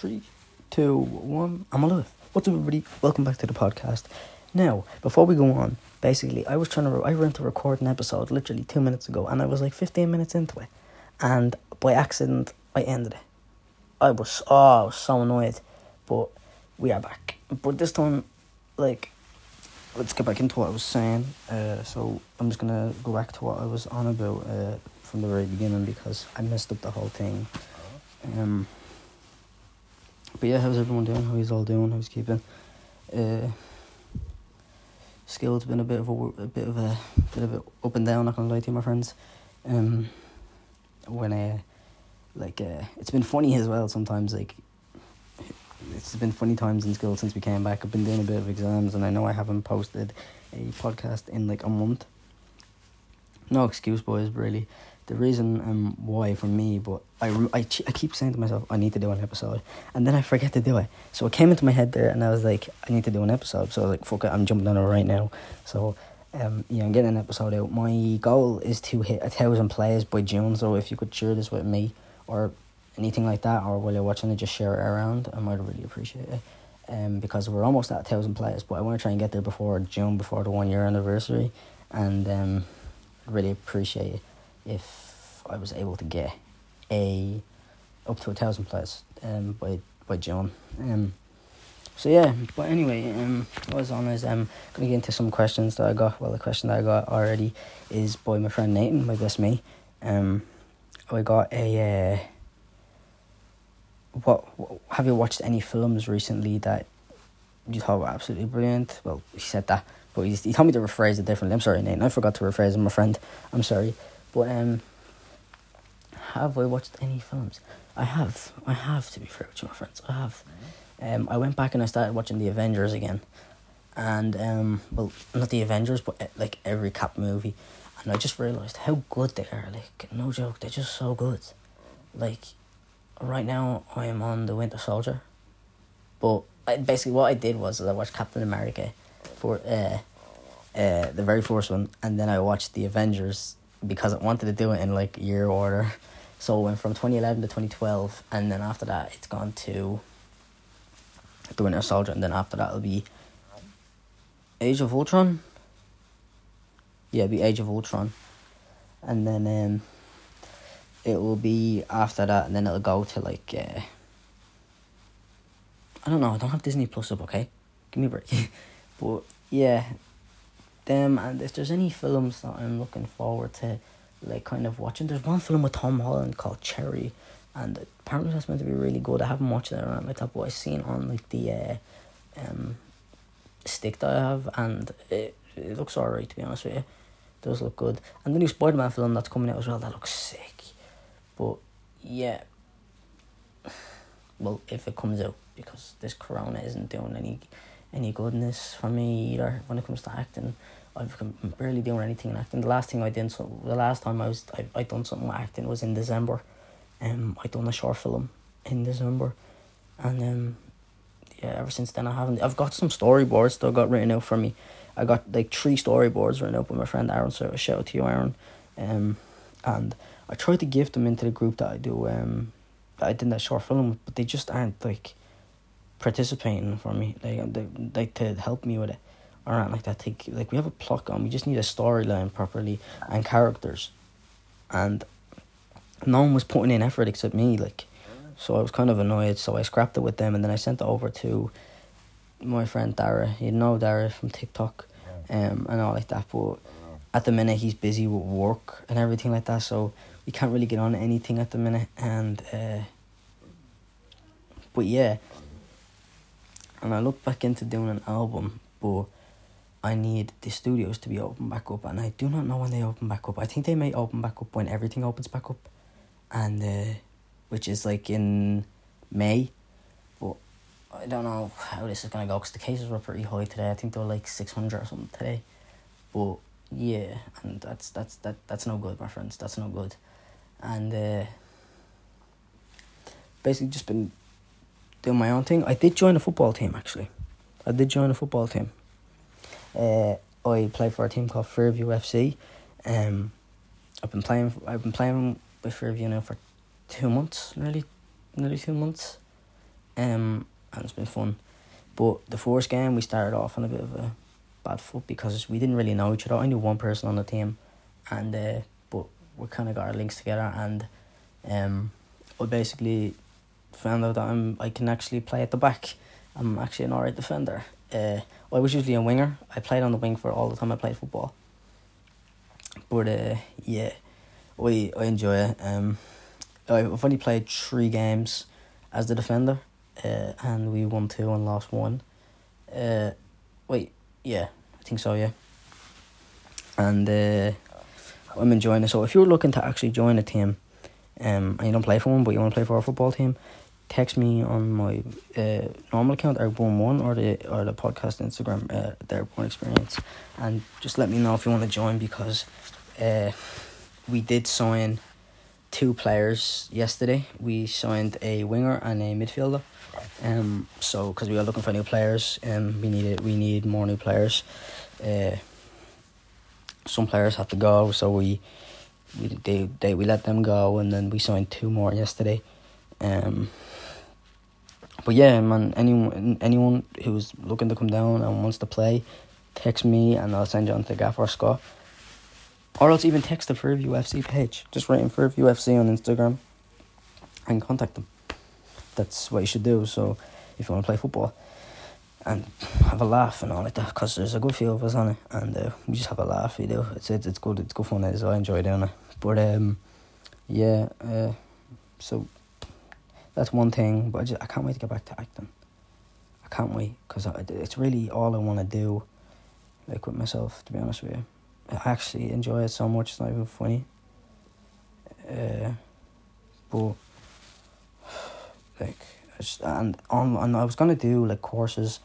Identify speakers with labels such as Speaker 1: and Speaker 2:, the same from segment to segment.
Speaker 1: Three, two, one. I'm alive. What's up, everybody? Welcome back to the podcast. Now, before we go on, basically, I was trying to. I went to record an episode literally two minutes ago, and I was like fifteen minutes into it, and by accident, I ended it. I was oh, I was so annoyed, but we are back. But this time, like, let's get back into what I was saying. Uh, so I'm just gonna go back to what I was on about uh, from the very beginning because I messed up the whole thing. Um. But yeah, how's everyone doing? How he's all doing? How's keeping? Uh, skill's been a bit of a, a bit of a bit of a up and down. Not gonna lie to you, my friends. Um, when uh, like uh, it's been funny as well. Sometimes like it's been funny times in school since we came back. I've been doing a bit of exams, and I know I haven't posted a podcast in like a month. No excuse, boys. Really, the reason um why for me, but I, I, I keep saying to myself I need to do an episode, and then I forget to do it. So it came into my head there, and I was like, I need to do an episode. So I was like, fuck it, I'm jumping on it right now. So um yeah, I'm getting an episode out. My goal is to hit a thousand plays by June. So if you could share this with me or anything like that, or while you're watching it, just share it around. I might really appreciate it. Um, because we're almost at a thousand players, but I want to try and get there before June, before the one year anniversary, and um, really appreciate it if I was able to get a up to a thousand players um by by June. Um so yeah, but anyway, um what I was on is um gonna get into some questions that I got. Well the question that I got already is by my friend Nathan, my best mate. Um I got a uh what, what have you watched any films recently that you thought were absolutely brilliant? Well, he said that, but he, he told me to rephrase it differently. I'm sorry, Nathan. I forgot to rephrase it, my friend. I'm sorry. But um, have I watched any films? I have. I have to be fair with you, my friends. I have. Um, I went back and I started watching the Avengers again, and um, well, not the Avengers, but uh, like every Cap movie, and I just realized how good they are. Like no joke, they're just so good. Like, right now I am on the Winter Soldier, but I, basically what I did was I watched Captain America, for uh, uh, the very first one, and then I watched the Avengers because I wanted to do it in like year order. So it went from 2011 to 2012, and then after that, it's gone to The Winter Soldier, and then after that, it'll be Age of Ultron. Yeah, it'll be Age of Ultron. And then um, it will be after that, and then it'll go to like. Uh, I don't know, I don't have Disney Plus up, okay? Give me a break. but yeah, them, and if there's any films that I'm looking forward to like kind of watching. There's one film with Tom Holland called Cherry, and apparently that's meant to be really good. I haven't watched it around like that, but I've seen on like the uh, um, stick that I have, and it it looks alright to be honest with you. It does look good, and the new Spider Man film that's coming out as well. That looks sick, but yeah. Well, if it comes out, because this Corona isn't doing any any goodness for me either when it comes to acting. I've barely doing anything in acting. The last thing I did, so the last time I was I I done something with acting was in December. Um, I done a short film in December, and um, yeah, ever since then I haven't. I've got some storyboards that got written out for me. I got like three storyboards written out by my friend Aaron. So a shout out to you, Aaron. Um, and I tried to give them into the group that I do. Um, I did that short film, with, but they just aren't like participating for me. Like they like to help me with it anything like that. Take like we have a plot on. We just need a storyline properly and characters, and no one was putting in effort except me. Like, so I was kind of annoyed. So I scrapped it with them, and then I sent it over to my friend Dara. You know Dara from TikTok, um, and all like that. But at the minute he's busy with work and everything like that, so we can't really get on anything at the minute. And uh, but yeah, and I look back into doing an album, but I need the studios to be open back up, and I do not know when they open back up. I think they may open back up when everything opens back up, and uh, which is like in May, but I don't know how this is gonna go because the cases were pretty high today. I think they were like six hundred or something today, but yeah, and that's that's that that's no good, my friends. That's no good, and uh, basically just been doing my own thing. I did join a football team actually. I did join a football team. Uh, I play for a team called Fairview FC. Um, I've been playing. I've been playing with Fairview now for two months, nearly, nearly two months. um, and it's been fun. But the first game we started off on a bit of a bad foot because we didn't really know each other. I knew one person on the team, and uh, but we kind of got our links together, and um, I basically found out that I'm I can actually play at the back. I'm actually an alright defender. Uh, I was usually a winger. I played on the wing for all the time I played football. But uh, yeah, I I enjoy it. Um, I've only played three games as the defender, uh, and we won two and lost one. Uh, wait, yeah, I think so. Yeah, and uh, I'm enjoying it. So if you're looking to actually join a team, um, and you don't play for one, but you want to play for a football team, text me on my uh, normal account Airborne One or the or the podcast Instagram uh, the Airborne Experience, and just let me know if you want to join because uh, we did sign two players yesterday. We signed a winger and a midfielder. Um, so because we are looking for new players, um, we needed we need more new players. Uh, some players have to go, so we we they, they we let them go, and then we signed two more yesterday. Um, but yeah, man, anyone anyone who's looking to come down and wants to play, text me and I'll send you on to Gaffer Scott. Or else even text the Fairview FC page. Just write in Fairview FC on Instagram and contact them. That's what you should do. So if you want to play football and have a laugh and all like that, because there's a good few of us on it, and uh, we just have a laugh. You know, it's it's, it's good. It's good fun. It is. I enjoy doing it. But um, yeah. Uh, so that's one thing. But I, just, I can't wait to get back to acting. I can't wait because it's really all I want to do, like with myself. To be honest with you. I actually enjoy it so much. It's not even funny. Uh, but like, and on and I was gonna do like courses,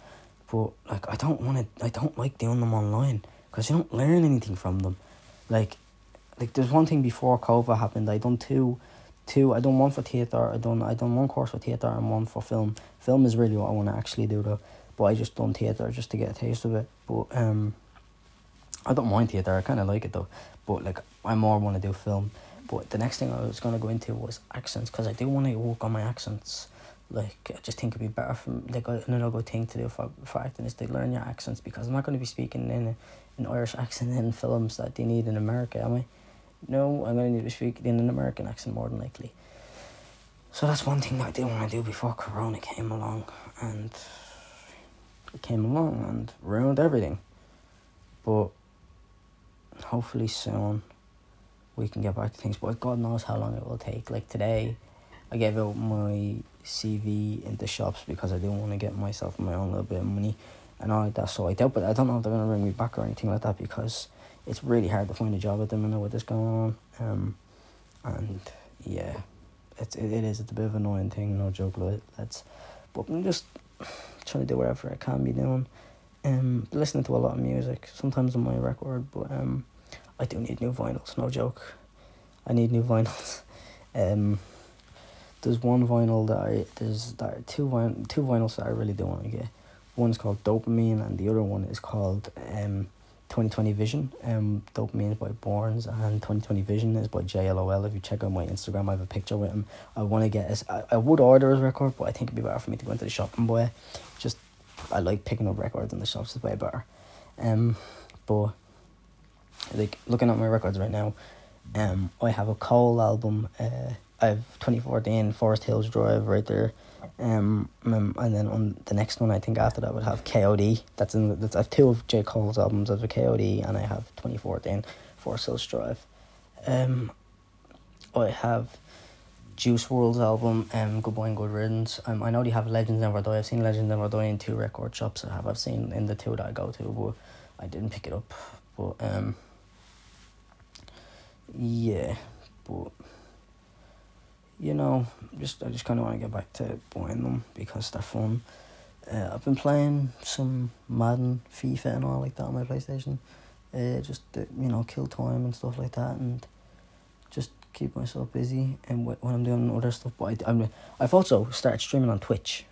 Speaker 1: but like I don't want to. I don't like doing them online because you don't learn anything from them. Like, like there's one thing before COVID happened. I done two, two. I done one for theater. I done I done one course for theater and one for film. Film is really what I want to actually do though. But I just done theater just to get a taste of it. But um I don't mind theatre, I kind of like it though, but like I more want to do film. But the next thing I was going to go into was accents because I do want to work on my accents. Like, I just think it'd be better for like another good thing to do for, for acting is to learn your accents because I'm not going to be speaking in a, an Irish accent in films that they need in America, am I? No, I'm going to need to speak in an American accent more than likely. So that's one thing that I didn't want to do before Corona came along, and it came along and ruined everything. But hopefully soon we can get back to things. But God knows how long it will take. Like today, I gave out my CV in the shops because I didn't want to get myself my own little bit of money and all that. So I doubt, but I don't know if they're gonna bring me back or anything like that because it's really hard to find a job at the minute with this going on. Um, and yeah, it's it, it is. It's a bit of an annoying thing. No joke, let's. But I'm just trying to do whatever I can be doing um, listening to a lot of music, sometimes on my record, but um, I do need new vinyls, no joke. I need new vinyls. um, there's one vinyl that I there's that two vin- two vinyls that I really do want to get. One's called Dopamine, and the other one is called um, 2020 Vision. Um, Dopamine is by Borns, and 2020 Vision is by JyellowL. If you check out my Instagram, I have a picture with him. I want to get his. I, I would order his record, but I think it'd be better for me to go into the shop and buy it. Just I like picking up records in the shops is way better. Um, but like looking at my records right now, um, I have a Cole album. Uh, I have twenty fourteen Forest Hills Drive right there. Um, um, and then on the next one, I think after that would have KOD. That's in. That's I have two of J Cole's albums. Have a KOD, and I have twenty fourteen Forest Hills Drive. Um, I have Juice WRLD's album, um, Goodbye and Good Riddance. Um, I know they have Legends Never Die. I've seen Legends Never Die in two record shops. I have. I've seen in the two that I go to, but I didn't pick it up. But um, yeah, but you know, just I just kind of want to get back to buying them because they're fun. Uh, I've been playing some Madden, FIFA, and all like that on my PlayStation. Uh, just to, you know, kill time and stuff like that, and just keep myself busy and when I'm doing other stuff. But I, I'm, I've also started streaming on Twitch.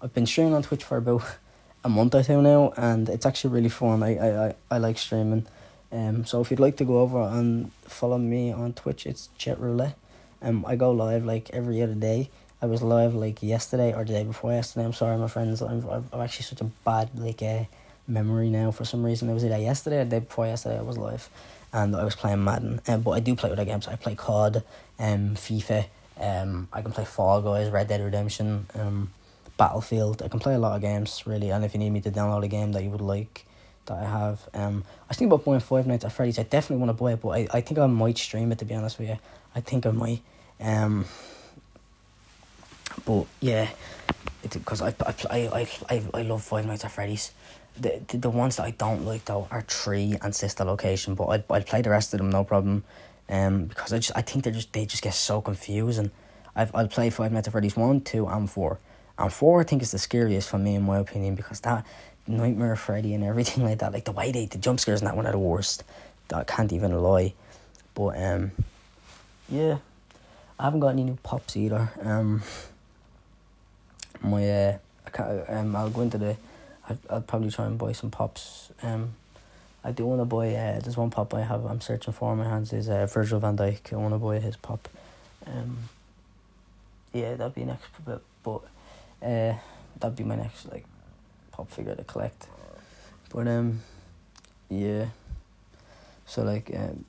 Speaker 1: I've been streaming on Twitch for about a month or two now, and it's actually really fun. I, I, I, I like streaming. Um, so if you'd like to go over and follow me on Twitch, it's Jet Roulette. Um, I go live like every other day. I was live like yesterday or the day before yesterday. I'm sorry, my friends. I'm I've actually such a bad like uh, memory now for some reason. It was either yesterday or the day before yesterday. I was live, and I was playing Madden. Um, but I do play other games. I play COD, um, FIFA. Um, I can play Fall Guys, Red Dead Redemption, um, Battlefield. I can play a lot of games really. And if you need me to download a game that you would like, that I have, um, I thinking about buying Five Nights at Freddy's. I definitely want to buy it, but I, I think I might stream it to be honest with you. I think I might. Um, but yeah, because I, I, I, I, I love Five Nights at Freddy's. The, the, the ones that I don't like though are three and sister location, but I'd, I'd play the rest of them no problem. Um, because I just I think they just they just get so confusing. I've I'll play Five Nights at Freddy's one, two, and four. And four I think is the scariest for me in my opinion because that Nightmare Freddy and everything like that, like the way they the jump scares and that one are the worst. I can't even lie. But um yeah. I haven't got any new pops either. Um my uh I can't, um I'll go into the I'll, I'll probably try and buy some pops. Um I do want to buy. Uh, there's one pop I have. I'm searching for in my hands. Is uh, Virgil van Dijk. I want to buy his pop. Um. Yeah, that'd be next. But but, uh, that'd be my next like, pop figure to collect. But um, yeah. So like um.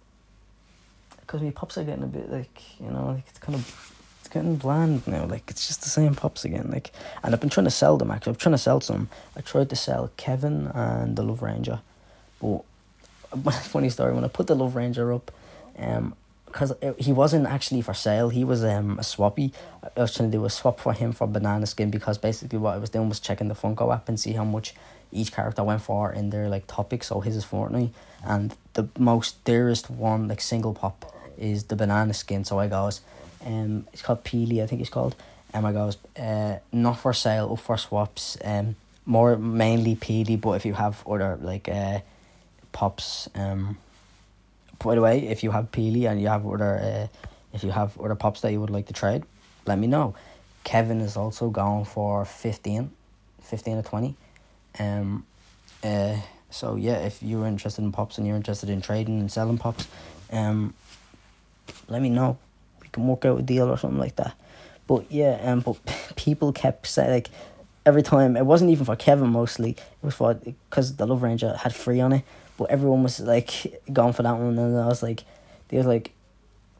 Speaker 1: Cause my pops are getting a bit like you know like it's kind of it's getting bland now. Like it's just the same pops again. Like and I've been trying to sell them. Actually, I'm trying to sell some. I tried to sell Kevin and the Love Ranger. But funny story when I put the Love Ranger up, um, because he wasn't actually for sale. He was um a swappy. I was trying to do a swap for him for banana skin because basically what I was doing was checking the Funko app and see how much each character went for in their like topic. So his is Fortnite, and the most dearest one like single pop is the banana skin. So I goes, um, it's called Peely. I think it's called. And I goes, uh, not for sale, up for swaps. Um, more mainly Peely, but if you have other like uh pops. Um, by the way, if you have Peely and you have other, uh, if you have other pops that you would like to trade, let me know. Kevin is also going for 15, 15 or 20. Um, uh, so yeah, if you're interested in pops and you're interested in trading and selling pops, um, let me know. We can work out a deal or something like that. But yeah, um, but people kept saying like every time it wasn't even for Kevin mostly. It was for because the Love Ranger had free on it, but everyone was like going for that one, and I was like, they was like,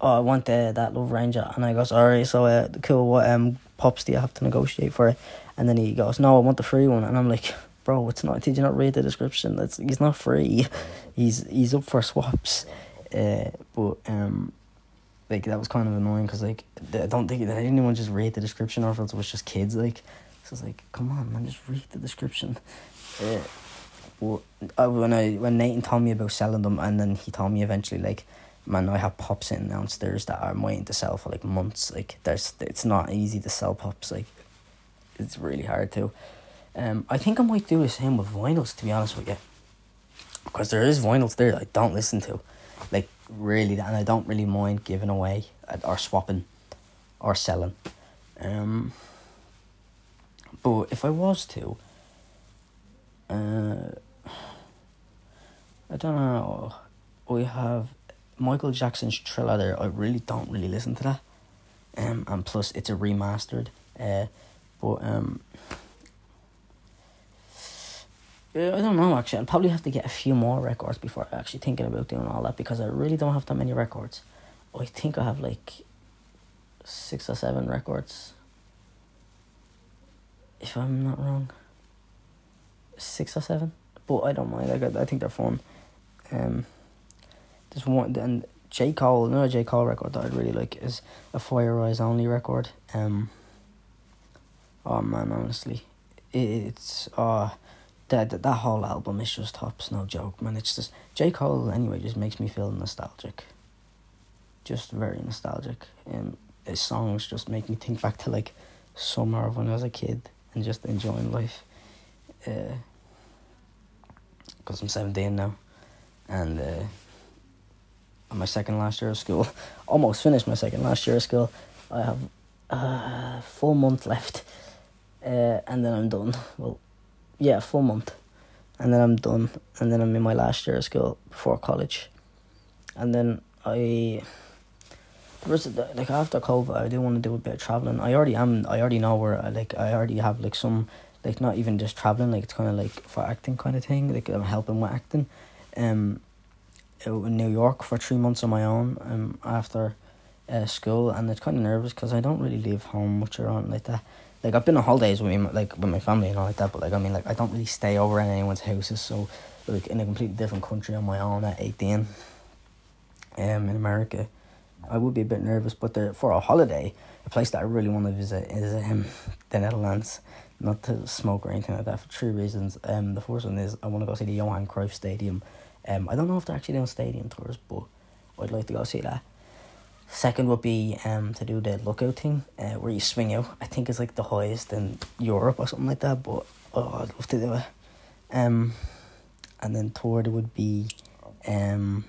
Speaker 1: oh, I want the that Love Ranger, and I goes, alright, so uh, cool. What um pops do you have to negotiate for it? And then he goes, no, I want the free one, and I'm like, bro, it's not. Did you not read the description? That's he's not free. He's he's up for swaps. Uh, but um, like that was kind of annoying because like I don't think that anyone just read the description or if it was just kids like. So it's like, come on, man, just read the description. Uh, but uh, when I when Nathan told me about selling them, and then he told me eventually like, man, I have pops in downstairs that I'm waiting to sell for like months. Like, there's it's not easy to sell pops. Like, it's really hard to. Um, I think I might do the same with vinyls. To be honest with you, because there is vinyls there that I don't listen to, like really, and I don't really mind giving away or swapping, or selling. Um. But if I was to, uh, I don't know. We have Michael Jackson's Thriller there. I really don't really listen to that. Um, and plus it's a remastered. Uh, but um, I don't know actually. I'll probably have to get a few more records before actually thinking about doing all that because I really don't have that many records. I think I have like six or seven records. If I'm not wrong six or seven, but I don't mind. I, I think they're fun. Um, there's one and J Cole, another J Cole record that I really like is a 4 Your Eyez Only record. Um, oh man, honestly, it, it's uh that, that that whole album is just tops, no joke, man. It's just J Cole anyway. Just makes me feel nostalgic. Just very nostalgic, and his songs just make me think back to like summer of when I was a kid and just enjoying life uh, I'm 17 now, and uh, my second last year of school, almost finished my second last year of school. I have a full month left, uh, and then I'm done. Well, yeah, full month, and then I'm done, and then I'm in my last year of school before college, and then I. like after COVID, I do want to do a bit of traveling. I already am. I already know where. I, like I already have like some like not even just traveling. Like it's kind of like for acting kind of thing. Like I'm helping with acting. Um, in New York for three months on my own. Um, after, uh, school, and it's kind of nervous because I don't really leave home much around like that. Like I've been on holidays with me, like with my family and all like that. But like I mean, like I don't really stay over in anyone's houses. So like in a completely different country on my own at eighteen. Um, in America I would be a bit nervous, but the, for a holiday, a place that I really want to visit is um, the Netherlands. Not to smoke or anything like that for three reasons. Um, the first one is I want to go see the Johan Cruyff Stadium. Um, I don't know if they're actually doing stadium tours, but I'd like to go see that. Second would be um to do the lookout thing, uh, where you swing out. I think it's like the highest in Europe or something like that. But oh, I'd love to do it. Um, and then third would be um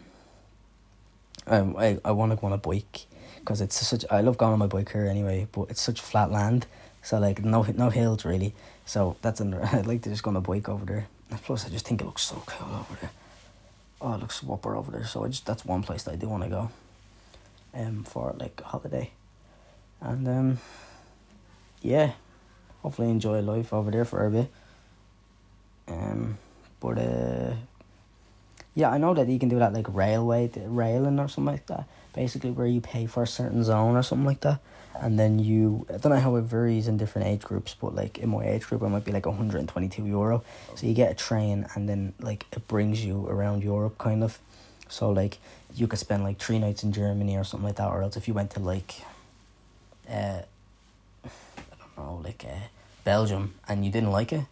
Speaker 1: um, I, I want to go on a bike because it's such. I love going on my bike here anyway, but it's such flat land, so like no no hills really. So that's under. I'd like to just go on a bike over there. And plus, I just think it looks so cool over there. Oh, it looks whopper over there. So I just that's one place that I do want to go. Um, for like a holiday, and um, yeah, hopefully enjoy life over there for a bit. Um, but uh yeah, I know that you can do that like railway, railing or something like that. Basically, where you pay for a certain zone or something like that, and then you. I don't know how it varies in different age groups, but like in my age group, it might be like hundred and twenty two euro. So you get a train, and then like it brings you around Europe, kind of. So like you could spend like three nights in Germany or something like that, or else if you went to like, uh, I don't know, like uh, Belgium, and you didn't like it,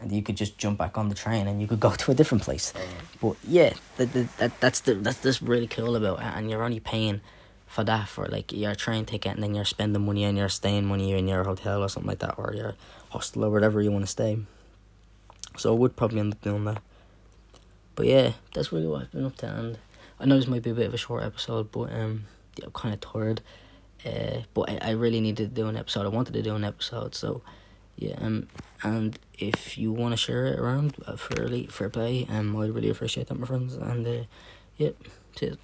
Speaker 1: and you could just jump back on the train and you could go to a different place. But yeah, that, that, that that's the that's just really cool about it, and you're only paying for that for like your train ticket, and then you're spending money on your staying money in your hotel or something like that, or your hostel or whatever you want to stay. So I would probably end up doing that. But yeah, that's really what I've been up to, and I know this might be a bit of a short episode, but um, yeah, I'm kind of tired. Uh, but I, I really needed to do an episode. I wanted to do an episode, so yeah, um, and if you want to share it around uh, fairly fair play, um, I'd really appreciate that, my friends. And uh, yeah, cheers.